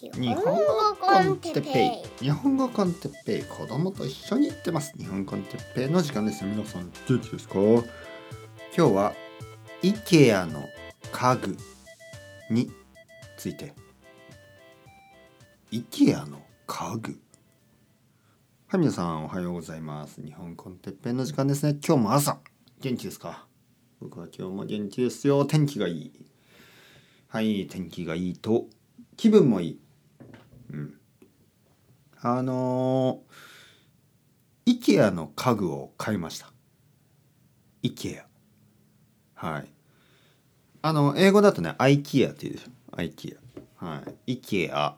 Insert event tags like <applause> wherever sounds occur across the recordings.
日本語コンテッペイ。日本語コンテッペイ。子供と一緒に行ってます。日本コンテッペイの時間です。皆さん元気ですか？今日は IKEA の家具について。IKEA の家具。はい皆さんおはようございます。日本コンテッペイの時間ですね。今日も朝元気ですか？僕は今日も元気ですよ。天気がいい。はい天気がいいと気分もいい。うん、あのー、IKEA の家具を買いました。IKEA はい。あの英語だとね IKEA って言うでしょ。IKEA はい。IKEA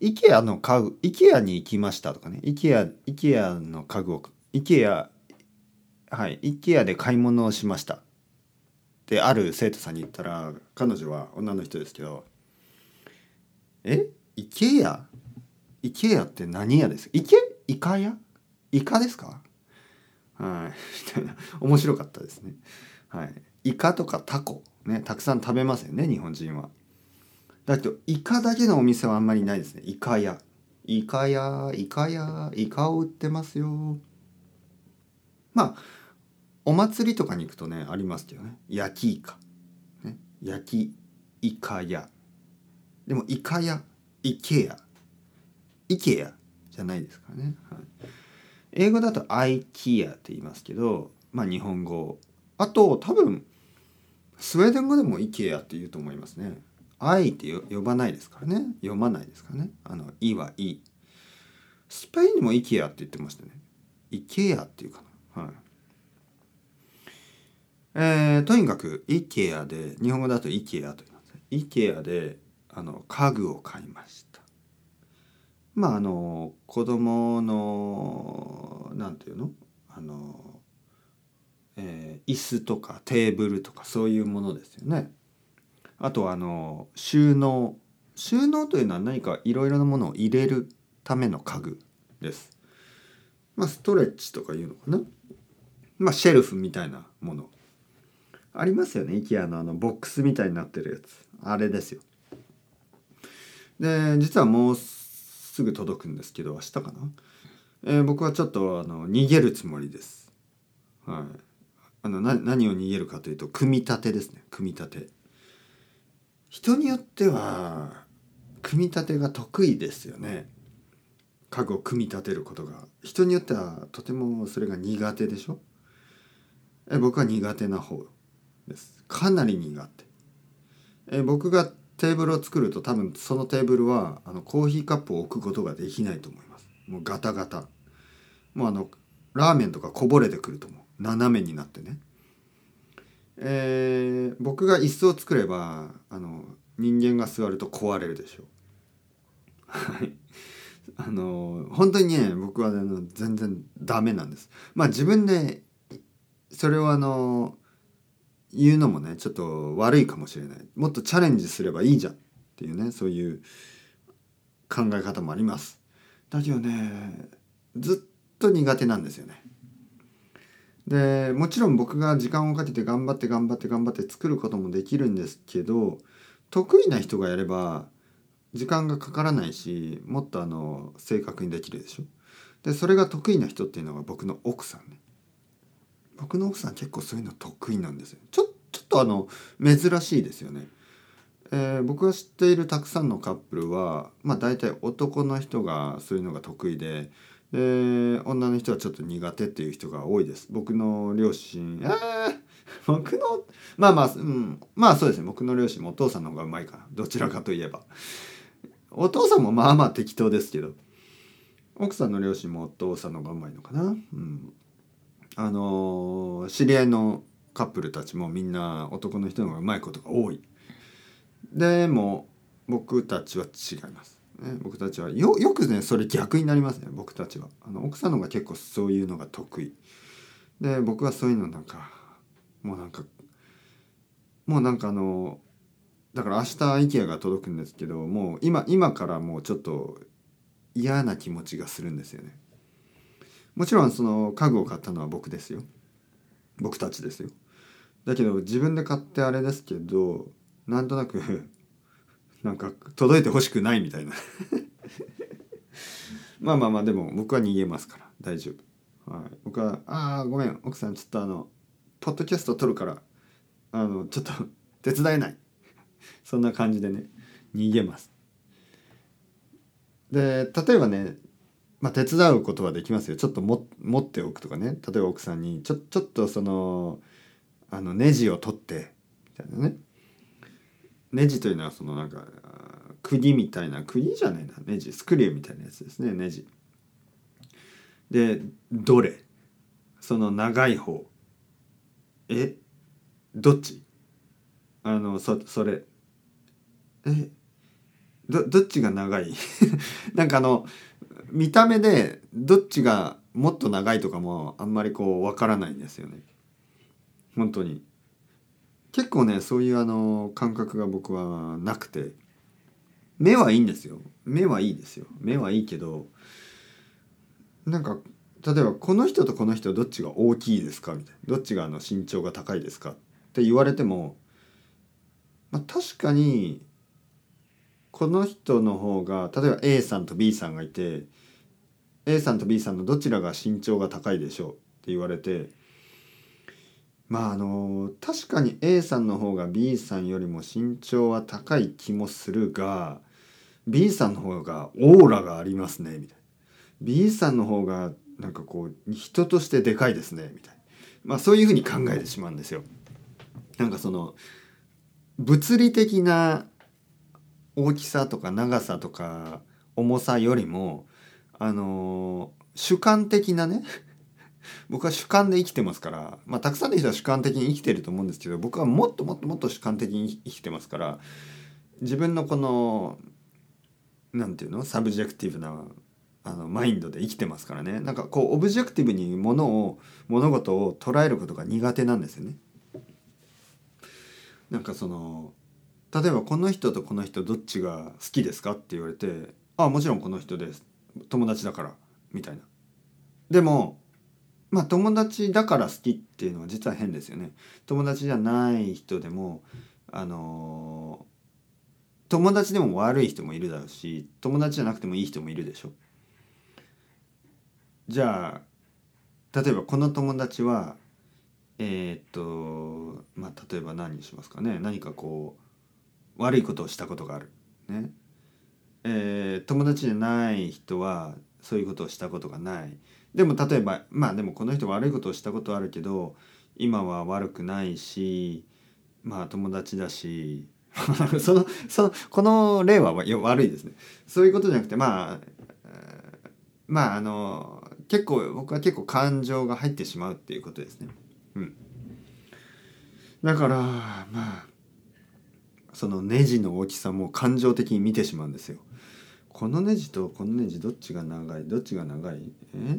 IKEA の家具 IKEA に行きましたとかね。IKEA, IKEA の家具を IKEA はい。IKEA で買い物をしました。である生徒さんに言ったら彼女は女の人ですけどえ？イケヤイケヤって何屋ですイケイカ屋？イカですか？はい。<laughs> 面白かったですね。はい。イカとかタコね、たくさん食べますよね、日本人は。だけど、イカだけのお店はあんまりないですね。イカ屋。イカ屋、イカ屋、イカを売ってますよ。まあ、お祭りとかに行くとね、ありますけどね。焼きイカ。ね、焼きイカ屋。でも、イカ屋。イケアイケアじゃないですかね、はい、英語だとアイキアって言いますけどまあ日本語。あと多分スウェーデン語でもイケアって言うと思いますね。アイって呼ばないですからね。読まないですからね。あのイはいいスペインにもイケアって言ってましたね。イケアっていうかな。はい。えー、とにかくイケアで日本語だとイケアと言います。イケアであの家具を買いました。まああの子供のなんていうの？あの、えー、椅子とかテーブルとかそういうものですよね。あとあの収納。収納というのは何かいろいろなものを入れるための家具です。まあストレッチとかいうのかな。まあシェルフみたいなもの。ありますよね。IKEA のあのボックスみたいになってるやつ。あれですよ。で実はもうすぐ届くんですけど明日かな、えー、僕はちょっとあの逃げるつもりです。はい、あのな何を逃げるかというと組み立てですね。組み立て。人によっては組み立てが得意ですよね。家具を組み立てることが。人によってはとてもそれが苦手でしょ？え僕は苦手な方です。かなり苦手。え僕がテーブルを作ると多分そのテーブルはあのコーヒーカップを置くことができないと思います。もうガタガタ。もうあのラーメンとかこぼれてくると思う。斜めになってね。えー、僕が椅子を作ればあの人間が座ると壊れるでしょう。はい。あの本当にね僕はあの全然ダメなんです。まあ自分でそれをあの言うのもねちょっと悪いかもしれない。もっとチャレンジすればいいじゃんっていうねそういう考え方もあります。だけどねずっと苦手なんですよね。でもちろん僕が時間をかけて頑張って頑張って頑張って作ることもできるんですけど得意な人がやれば時間がかからないしもっとあの正確にできるでしょ。でそれが得意な人っていうのが僕の奥さんね。僕の奥さん結構そういうの得意なんですよ。ちょちょっとあの珍しいですよね、えー、僕が知っているたくさんのカップルはまあ大体男の人がそういうのが得意でで女の人はちょっと苦手っていう人が多いです。僕の両親えー、僕のまあまあうんまあそうですね。僕の両親もお父さんの方がうまいかな。どちらかといえば。お父さんもまあまあ適当ですけど。奥さんの両親もお父さんの方がうまいのかな。うん。あの知り合いのカップルたちもみんな男の人の方がうまいことが多い。でも僕たちは違います、ね、僕たちはよよくねそれ逆になりますね。僕たちは。あの奥さんの方が結構そういうのが得意。で僕はそういうのなんかもうなんかもうなんかあのだから明日 IKEA が届くんですけどもう今今からもうちょっと嫌な気持ちがするんですよね。もちろんその家具を買ったのは僕ですよ。僕たちですよ。だけど自分で買ってあれですけどなんとなく <laughs> なんか届いてほしくないみたいな。<laughs> まあまあまあでも僕は逃げますから。大丈夫、はい、僕は「ああごめん。奥さんちょっとあのポッドキャスト撮るからあのちょっと <laughs> 手伝えない」そんな感じでね逃げます。で例えばねまあ、手伝うことはできますよ。ちょっとも持っておくとかね。例えば奥さんにちょちょっとそのあのネジを取ってみたいなね。ネジというのはそのなんか釘みたいな釘じゃないな。ネジスクリューみたいなやつですね。ネジ。でどれ？その長い方。え？どっち？あのそそれ。え？どどっちが長い？<laughs> なんかあの見た目でどっちがもっと長いとかもあんまりこうわからないんですよね。本当に。結構ねそういうあの感覚が僕はなくて。目はいいんですよ。目はいいですよ。目はいいけどなんか例えばこの人とこの人どっちが大きいですかみたいな。どっちがあの身長が高いですかって言われても、まあ、確かにこの人の方が例えば A さんと B さんがいて A さんと B さんのどちらが身長が高いでしょうって言われてまああの確かに A さんの方が B さんよりも身長は高い気もするが B さんの方がオーラがありますねみたいな B さんの方がなんかこう人としてでかいですねみたいなまあそういうふうに考えてしまうんですよ。なんかその物理的な大きさとか長さとか重さよりもあの主観的なね <laughs> 僕は主観で生きてますから、まあ、たくさんの人は主観的に生きてると思うんですけど僕はもっともっともっと主観的に生きてますから自分のこの何て言うの subjective なあのマインドで生きてますからねなんかこう objective にものを物事を捉えることが苦手なんですよね。なんかその例えばこの人とこの人どっちが好きですかって言われて「あもちろんこの人です友達だから」みたいな。でもまあ友達だから好きっていうのは実は変ですよね。友達じゃない人でもあのー、友達でも悪い人もいるだろうし友達じゃなくてもいい人もいるでしょ。じゃあ例えばこの友達はえー、っとまあ例えば何にしますかね何かこう悪いことをしたことがある。ねえー、友達じゃない人はそういうことをしたことがない。でも例えばまあでもこの人悪いことをしたことあるけど今は悪くないしまあ友達だし <laughs> そのそのこの例は悪いですね。そういうことじゃなくてまあまああの結構僕は結構感情が入ってしまうっていうことですね。うん、だからまあそのネジの大きさも感情的に見てしまうんですよ。このネジとこのネジどっちが長い？どっちが長い？え？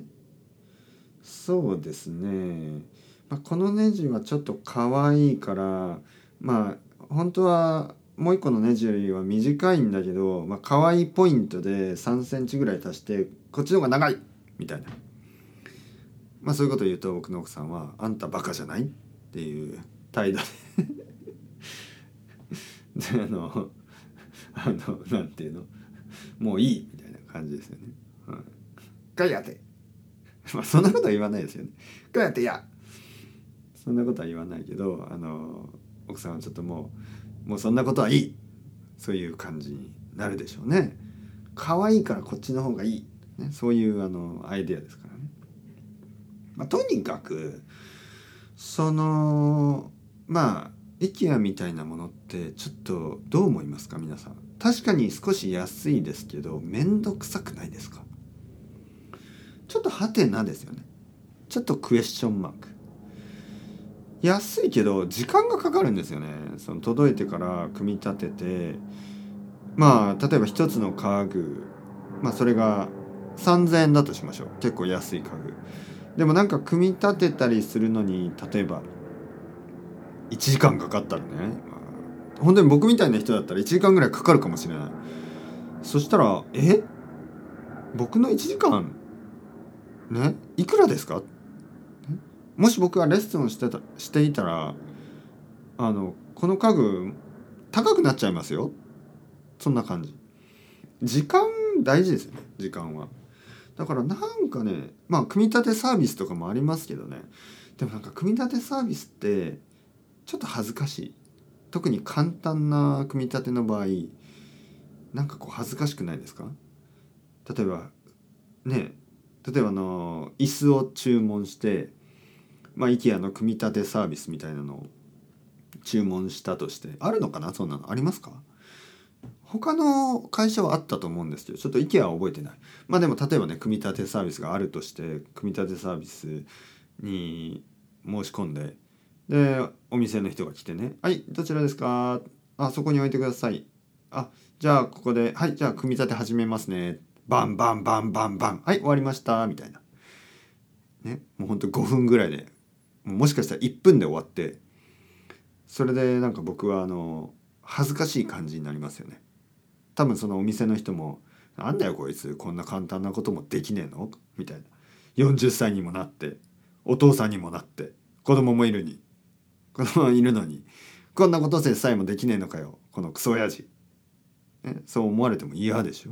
そうですね、まあ、このネジはちょっと可愛いからまあ本当はもう一個のネジよりは短いんだけど、まあ可愛いポイントで3センチぐらい足してこっちの方が長い！みたいな。まあそういうことを言うと僕の奥さんは「あんたバカじゃない?」っていう態度でで <laughs> あの <laughs> あのなんていうの？もういいみたいな感じですよね。はい、ガヤてまあそんなことは言わないですよね。ガヤてやそんなことは言わないけどあの奥さんはちょっともうもうそんなことはいいそういう感じになるでしょうね。可愛いからこっちの方がいい、ね、そういうあのアイデアですからね。まあ、とにかくそのまあ IKEA みたいなものってちょっとどう思いますか皆さん？確かに少し安いですけど面倒くさくないですか？ちょっとハテナですよね。ちょっとクエスチョンマーク。安いけど時間がかかるんですよね。その届いてから組み立てて。まあ例えば一つの家具。まあそれが3,000円だとしましょう。結構安い家具。でもなんか組み立てたりするのに例えば1時間かかったらね、本当に僕みたいな人だったら1時間ぐらいかかるかもしれない。そしたら「え？僕の1時間？ね？いくらですか?」もし僕がレッスンをしてたしていたらあのこの家具高くなっちゃいますよ？そんな感じ。時間大事ですよね時間は。だからなんかねまあ組み立てサービスとかもありますけどね。でもなんか組み立てサービスってちょっと恥ずかしい。特に簡単な組み立ての場合なんかこう恥ずかしくないですか？例えばね例えばあの椅子を注文してまあ IKEA の組み立てサービスみたいなのを注文したとしてあるのかな？そんなのありますか？他の会社はあったと思うんですけどちょっと IKEA は覚えてない。まあでも例えばね組み立てサービスがあるとして組み立てサービスに申し込んででお店の人が来てね「はいどちらですか?」あそこに置いてください。あじゃあここで「はいじゃあ組み立て始めますね」バンバンバンバンバン。はい終わりました。みたいな。ねもうほんと5分ぐらいで。もしかしたら1分で終わって。それでなんか僕はあの恥ずかしい感じになりますよね。多分そのお店の人も「なんだよこいつこんな簡単なこともできねえの?」みたいな。40歳にもなってお父さんにもなって子供もいるに。子供いるのにこんなことせさえもできねえのかよこのクソ親父、ね、そう思われても嫌でしょ。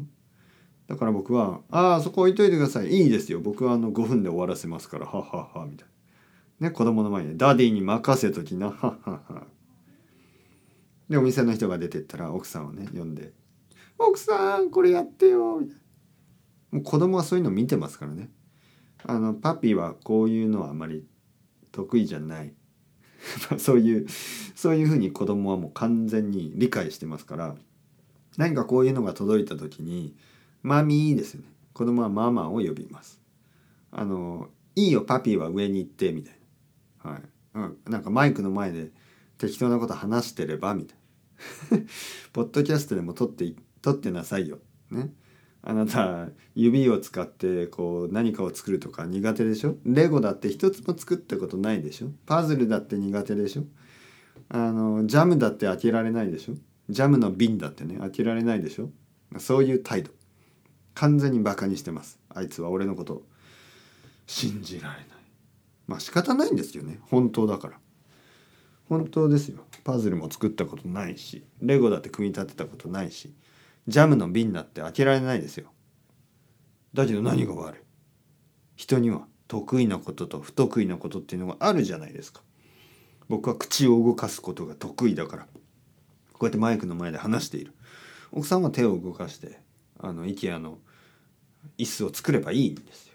だから僕は「ああそこ置いといてください。いいですよ。僕はあの5分で終わらせますからはっはっは」みたいな。ね子供の前に「 Daddy に任せときなはっはっは」でお店の人が出てったら奥さんをね呼んで「奥さんこれやってよ」みたいな。もう子供はそういうの見てますからね。あの Papi はこういうのはあまり得意じゃない。<laughs> そういうそういうふうに子供はもう完全に理解してますから何かこういうのが届いた時に「マミー」ですよね。子供はママを呼びます。あの「いいよパピーは上に行って」みたいな、はい。うん、なんかマイクの前で適当なこと話してればみたいな。<laughs> ポッドキャストでも撮って撮ってなさいよ。ね。あなた指を使ってこう何かを作るとか苦手でしょ？レゴだって一つも作ったことないでしょ？パズルだって苦手でしょ？あのジャムだって開けられないでしょ？ジャムの瓶だってね開けられないでしょ？そういう態度。完全にバカにしてます。あいつは俺のこと信じられない。まあ仕方ないんですよね。本当だから。本当ですよ。パズルも作ったことないしレゴだって組み立てたことないし。ジャムの瓶だって開けられないですよ。だけど何が悪い？人には得意なことと不得意なことっていうのがあるじゃないですか。僕は口を動かすことが得意だから。こうやってマイクの前で話している。奥さんは手を動かしてあの IKEA の椅子を作ればいいんですよ、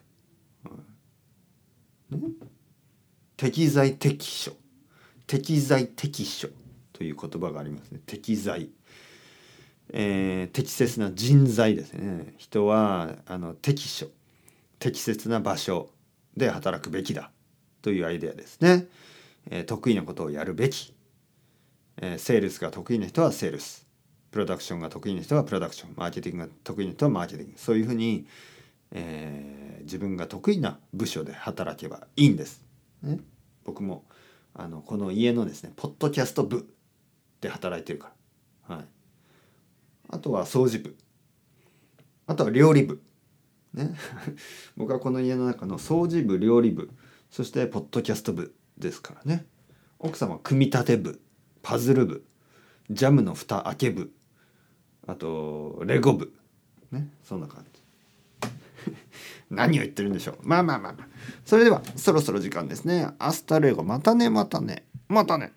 ね、適材適所。適材適所という言葉がありますね。適材。えー、適切な人材ですね。人はあの適所適切な場所で働くべきだというアイデアですね、えー、得意なことをやるべき、えー、セールスが得意な人はセールス。プロダクションが得意な人はプロダクション。マーケティングが得意な人はマーケティング。そういうふうに、えー、自分が得意な部署で働けばいいんです、ね、僕もあのこの家のですねポッドキャスト部で働いてるから。はい。あとは掃除部。あとは料理部。ね。<laughs> 僕はこの家の中の掃除部料理部。そしてポッドキャスト部ですからね。奥様組み立て部。パズル部。ジャムの蓋開け部。あとレゴ部。ね。そんな感じ。<laughs> 何を言ってるんでしょう。まあまあまあそれではそろそろ時間ですね。 Hasta luego。またねまたね。またね。